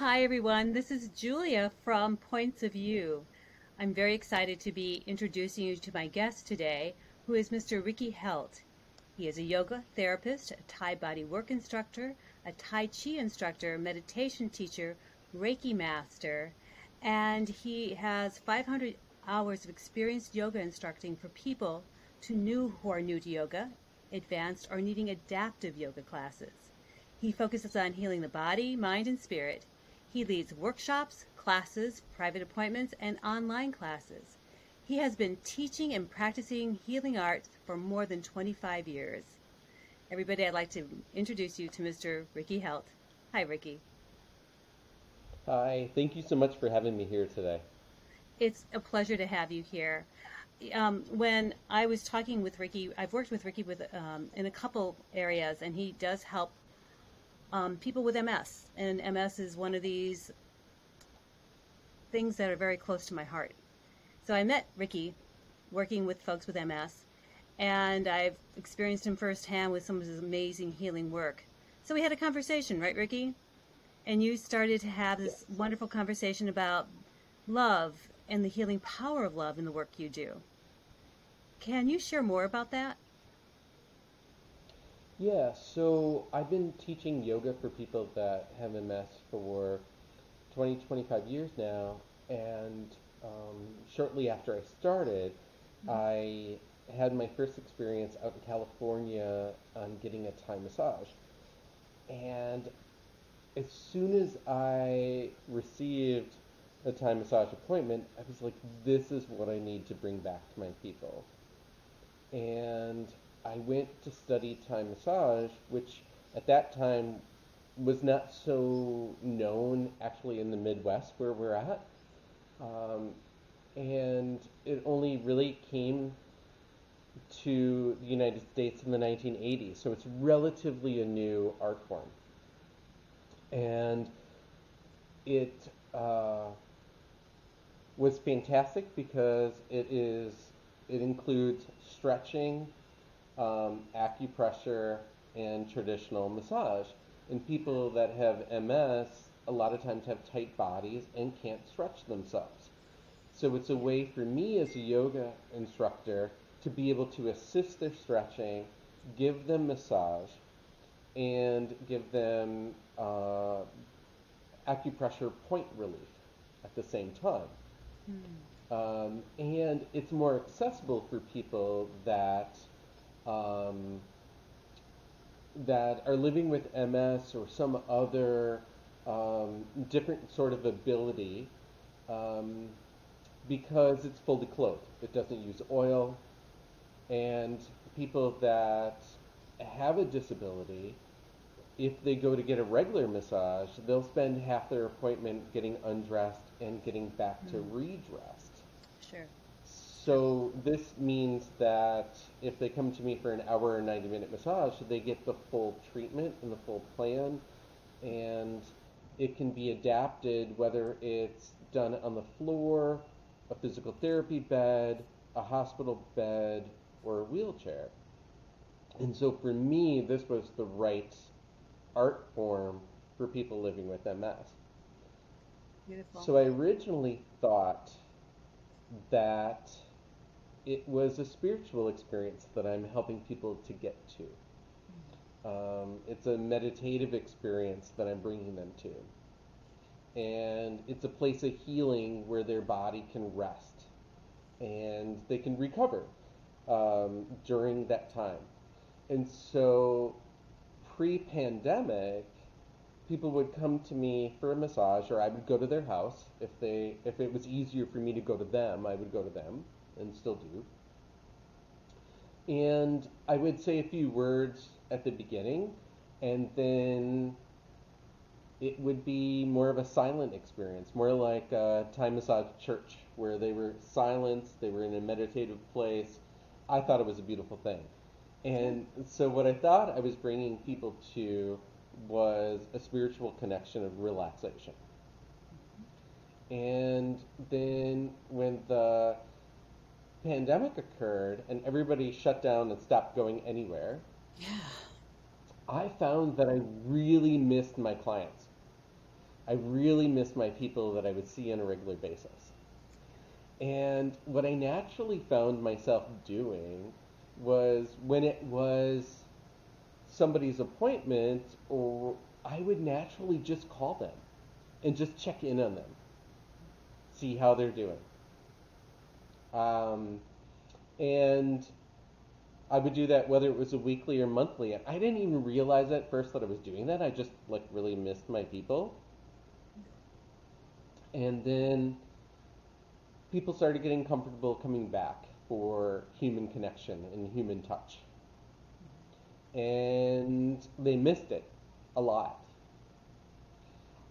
Hi, everyone. This is Julia from Points of View. I'm very excited to be introducing you to my guest today, who is Mr. Ricky Heldt. He is a yoga therapist, a Thai body work instructor, a Tai Chi instructor, meditation teacher, Reiki master, and he has 500 hours of experienced yoga instructing for people to new who are new to yoga, advanced, or needing adaptive yoga classes. He focuses on healing the body, mind, and spirit he leads workshops, classes, private appointments, and online classes. He has been teaching and practicing healing arts for more than 25 years. Everybody, I'd like to introduce you to Mr. Ricky Heldt. Hi, Ricky. Hi, thank you so much for having me here today. It's a pleasure to have you here. Um, when I was talking with Ricky, I've worked with Ricky with um, in a couple areas, and he does help um, people with MS, and MS is one of these things that are very close to my heart. So I met Ricky working with folks with MS, and I've experienced him firsthand with some of his amazing healing work. So we had a conversation, right, Ricky? And you started to have this Yes. wonderful conversation about love and the healing power of love in the work you do. Can you share more about that? Yeah, so I've been teaching yoga for people that have MS for 20, 25 years now, and um, shortly after I started, I had my first experience out in California on getting a Thai massage. And as soon as I received a Thai massage appointment, I was like, this is what I need to bring back to my people. and I went to study Thai massage, which at that time was not so known actually in the Midwest where we're at. Um, and it only really came to the United States in the 1980s, so it's relatively a new art form. And it uh, was fantastic because it is it includes stretching, um, acupressure, and traditional massage. And people that have MS a lot of times have tight bodies and can't stretch themselves. So it's a way for me as a yoga instructor to be able to assist their stretching, give them massage, and give them uh, acupressure point relief at the same time. Um, and it's more accessible for people that um, that are living with MS or some other um, different sort of ability um, because it's fully clothed. It doesn't use oil, and people that have a disability, if they go to get a regular massage, they'll spend half their appointment getting undressed and getting back to redressed. Sure. So this means that if they come to me for an hour or 90 minute massage, they get the full treatment and the full plan, and it can be adapted whether it's done on the floor, a physical therapy bed, a hospital bed, or a wheelchair. And so for me, this was the right art form for people living with MS. Beautiful. So I originally thought that it was a spiritual experience that I'm helping people to get to. Um, it's a meditative experience that I'm bringing them to. And it's a place of healing where their body can rest and they can recover um, during that time. And so pre pandemic, people would come to me for a massage or I would go to their house if they if it was easier for me to go to them I would go to them and still do. And I would say a few words at the beginning and then it would be more of a silent experience more like uh, a Thai massage church where they were silenced they were in a meditative place. I thought it was a beautiful thing. And so what I thought I was bringing people to was a spiritual connection of relaxation. And then when the pandemic occurred and everybody shut down and stopped going anywhere, Yeah. I found that I really missed my clients. I really missed my people that I would see on a regular basis. And what I naturally found myself doing was when it was somebody's appointment, or I would naturally just call them and just check in on them, see how they're doing. Um, and I would do that whether it was a weekly or monthly. And I didn't even realize at first that I was doing that. I just like really missed my people. And then people started getting comfortable coming back for human connection and human touch. And they missed it a lot.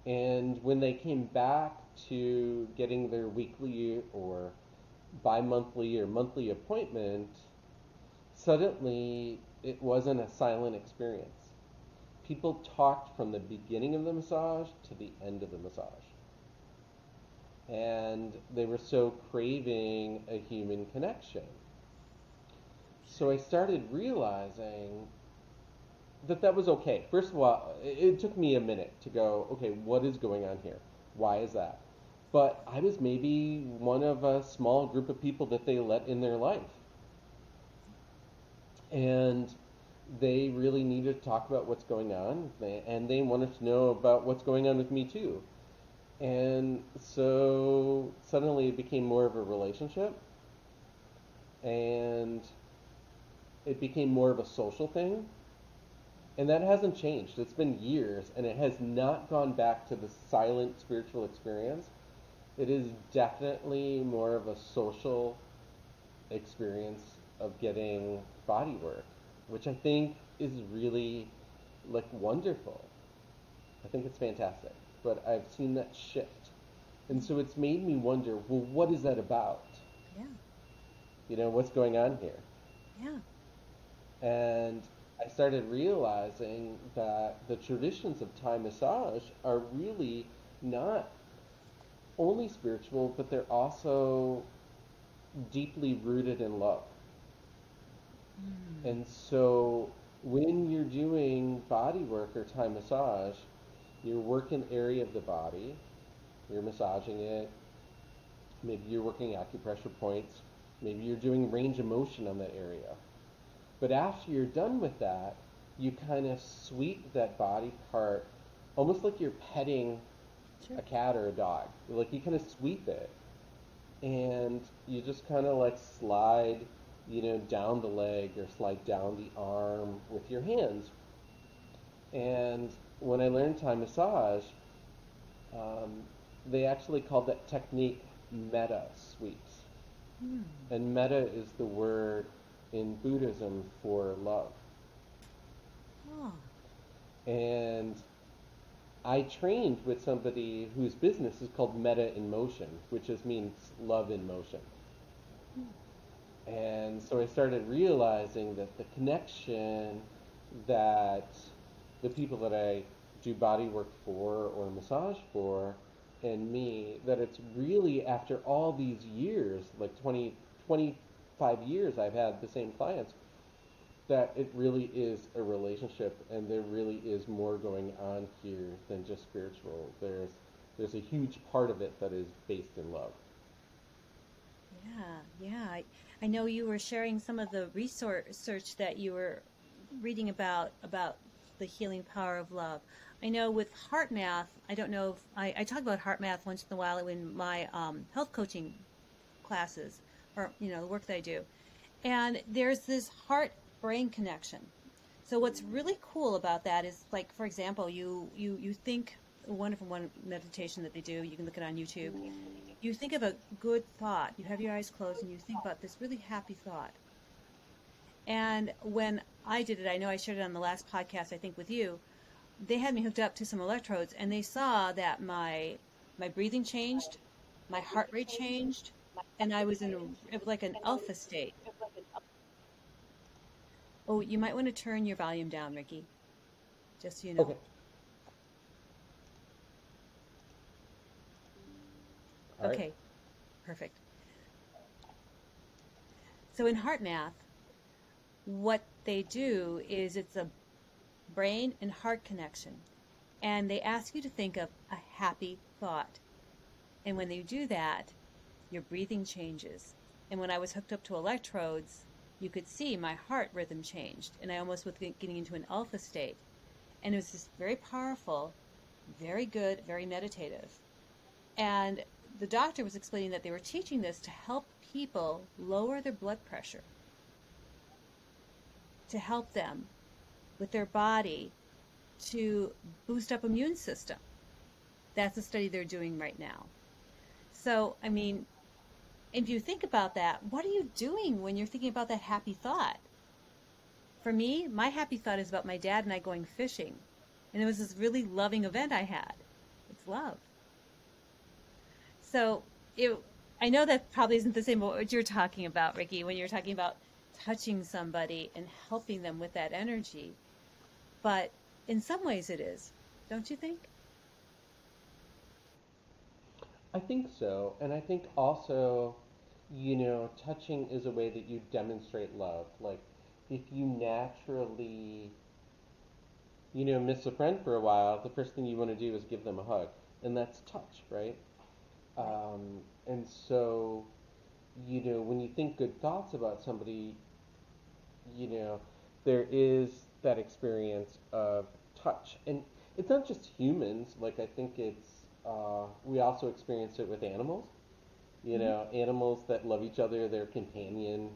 And when they came back to getting their weekly or bi monthly or monthly appointment, suddenly it wasn't a silent experience. People talked from the beginning of the massage to the end of the massage. And they were so craving a human connection. So I started realizing that that was okay. First of all, it took me a minute to go, okay, what is going on here? Why is that? But I was maybe one of a small group of people that they let in their life. And they really needed to talk about what's going on, and they wanted to know about what's going on with me too. And so suddenly it became more of a relationship, and it became more of a social thing. And that hasn't changed. It's been years, and it has not gone back to the silent spiritual experience. It is definitely more of a social experience of getting body work, which I think is really like wonderful. I think it's fantastic. But I've seen that shift. And so it's made me wonder, well, what is that about? Yeah. You know, what's going on here? Yeah. And I started realizing that the traditions of Thai massage are really not only spiritual, but they're also deeply rooted in love. Mm. And so when you're doing body work or Thai massage, you're working area of the body, you're massaging it, maybe you're working acupressure points, maybe you're doing range of motion on that area. But after you're done with that, you kind of sweep that body part almost like you're petting Sure. a cat or a dog. Like you kind of sweep it and you just kind of like slide, you know, down the leg or slide down the arm with your hands. And when I learned Thai massage, um, they actually called that technique metta sweeps. Mm. And metta is the word in Buddhism for love. Oh. And I trained with somebody whose business is called Metta in Motion, which just means love in motion. And so I started realizing that the connection that the people that I do body work for or massage for and me, that it's really after all these years, like 20, 25 years I've had the same clients, that it really is a relationship and there really is more going on here than just spiritual. There's there's a huge part of it that is based in love. Yeah, yeah. I, I know you were sharing some of the research that you were reading about about the healing power of love. I know with HeartMath, I don't know if I, I talk about HeartMath once in a while in my um, health coaching classes or you know the work that I do, and there's this heart brain connection. So what's really cool about that is like for example, you you you think wonderful one meditation that they do. You can look it on YouTube. You think of a good thought. You have your eyes closed and you think about this really happy thought. And when I did it, I know I shared it on the last podcast, I think, with you. They had me hooked up to some electrodes, and they saw that my my breathing changed, my heart rate changed, and I was in a, like an alpha state. Oh, you might want to turn your volume down, Ricky. Just so you know. Okay. All right. Okay, perfect. So in HeartMath, what they do is it's a brain and heart connection. And they ask you to think of a happy thought. And when you do that, your breathing changes. And when I was hooked up to electrodes, you could see my heart rhythm changed, and I almost was getting into an alpha state. And it was just very powerful, very good, very meditative. And the doctor was explaining that they were teaching this to help people lower their blood pressure, to help them with their body to boost up immune system. That's a study they're doing right now. So, I mean, if you think about that, what are you doing when you're thinking about that happy thought? For me, my happy thought is about my dad and I going fishing. And it was this really loving event I had. It's love. So it, I know that probably isn't the same what you're talking about, Ricky, when you're talking about touching somebody and helping them with that energy. But in some ways it is, don't you think? I think so. And I think also, you know, touching is a way that you demonstrate love. Like, if you naturally, you know, miss a friend for a while, the first thing you want to do is give them a hug. And that's touch, right? Um, and so, you know, when you think good thoughts about somebody, you know, there is that experience of touch. And it's not just humans, like, I think it's, uh, we also experience it with animals. You Mm-hmm. know, animals that love each other, their companion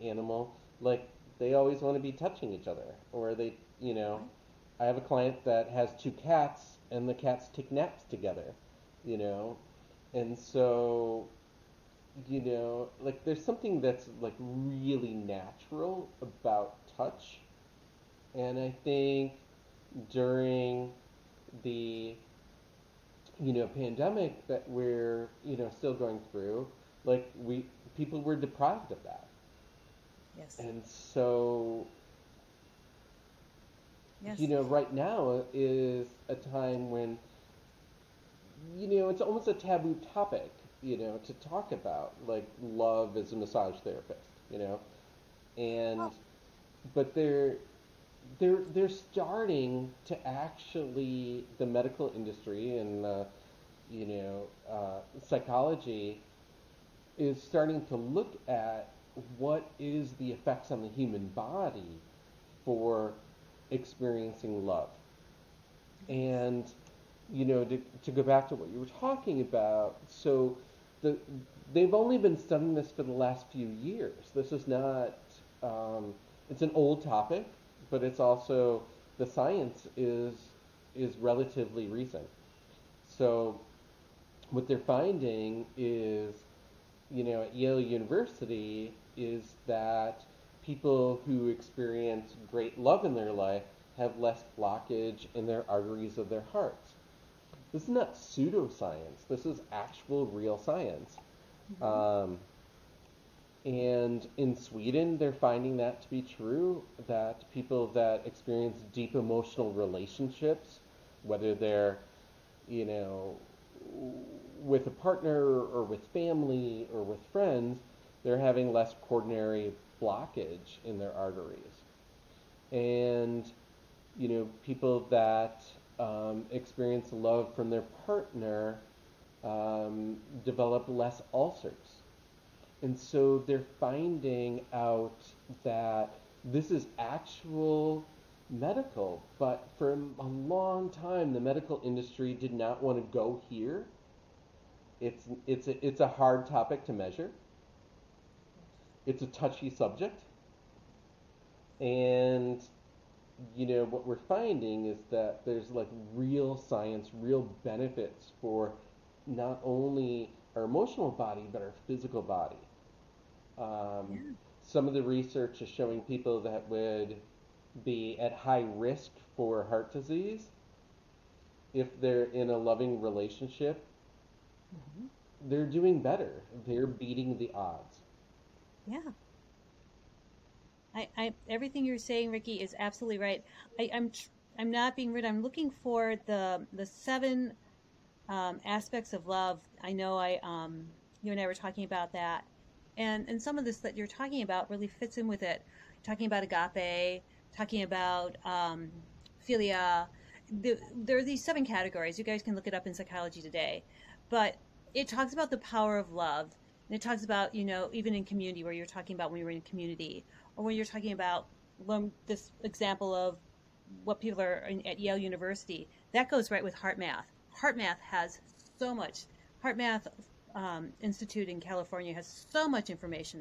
animal, like, they always want to be touching each other. Or they, you know, I have a client that has two cats, and the cats take naps together, you know, and so, you know, like there's something that's like really natural about touch, and I think during the, you know, pandemic that we're, you know, still going through, like we people were deprived of that, Yes. and so yes. you know, right now is a time when, you know, it's almost a taboo topic, you know, to talk about, like love as a massage therapist, you know, and, Well- but they're, they're, they're starting to actually, the medical industry and, uh, you know, uh, psychology is starting to look at what is the effects on the human body for experiencing love. And, you know, to, to go back to what you were talking about, so the, they've only been studying this for the last few years. This is not, um, it's an old topic, but it's also, the science is, is relatively recent. So what they're finding is, you know, at Yale University, is that people who experience great love in their life have less blockage in their arteries of their hearts. This is not pseudoscience. This is actual, real science. Um, and in Sweden, they're finding that to be true. That people that experience deep emotional relationships, whether they're, you know, with a partner or with family or with friends, they're having less coronary blockage in their arteries. And, you know, people that um, experience love from their partner um, develop less ulcers. And so they're finding out that this is actual medical, but for a long time the medical industry did not want to go here. It's it's a, it's a hard topic to measure. It's a touchy subject. And you know what we're finding is that there's like real science, real benefits for not only our emotional body but our physical body. Um, Yeah. Some of the research is showing people that would be at high risk for heart disease if they're in a loving relationship. Mhm. They're doing better. They're beating the odds. Yeah. I, I, everything you're saying, Ricky, is absolutely right. I, I'm, tr- I'm not being rude. I'm looking for the, the seven um, aspects of love. I know I, um, you and I were talking about that, and and some of this that you're talking about really fits in with it. Talking about agape, talking about um, philia, the, there are these seven categories. You guys can look it up in Psychology Today, but it talks about the power of love, and it talks about you know even in community where you're talking about when you're in community, or when you're talking about this example of what people are in, at Yale University. That goes right with HeartMath. HeartMath has so much. HeartMath um, Institute in California has so much information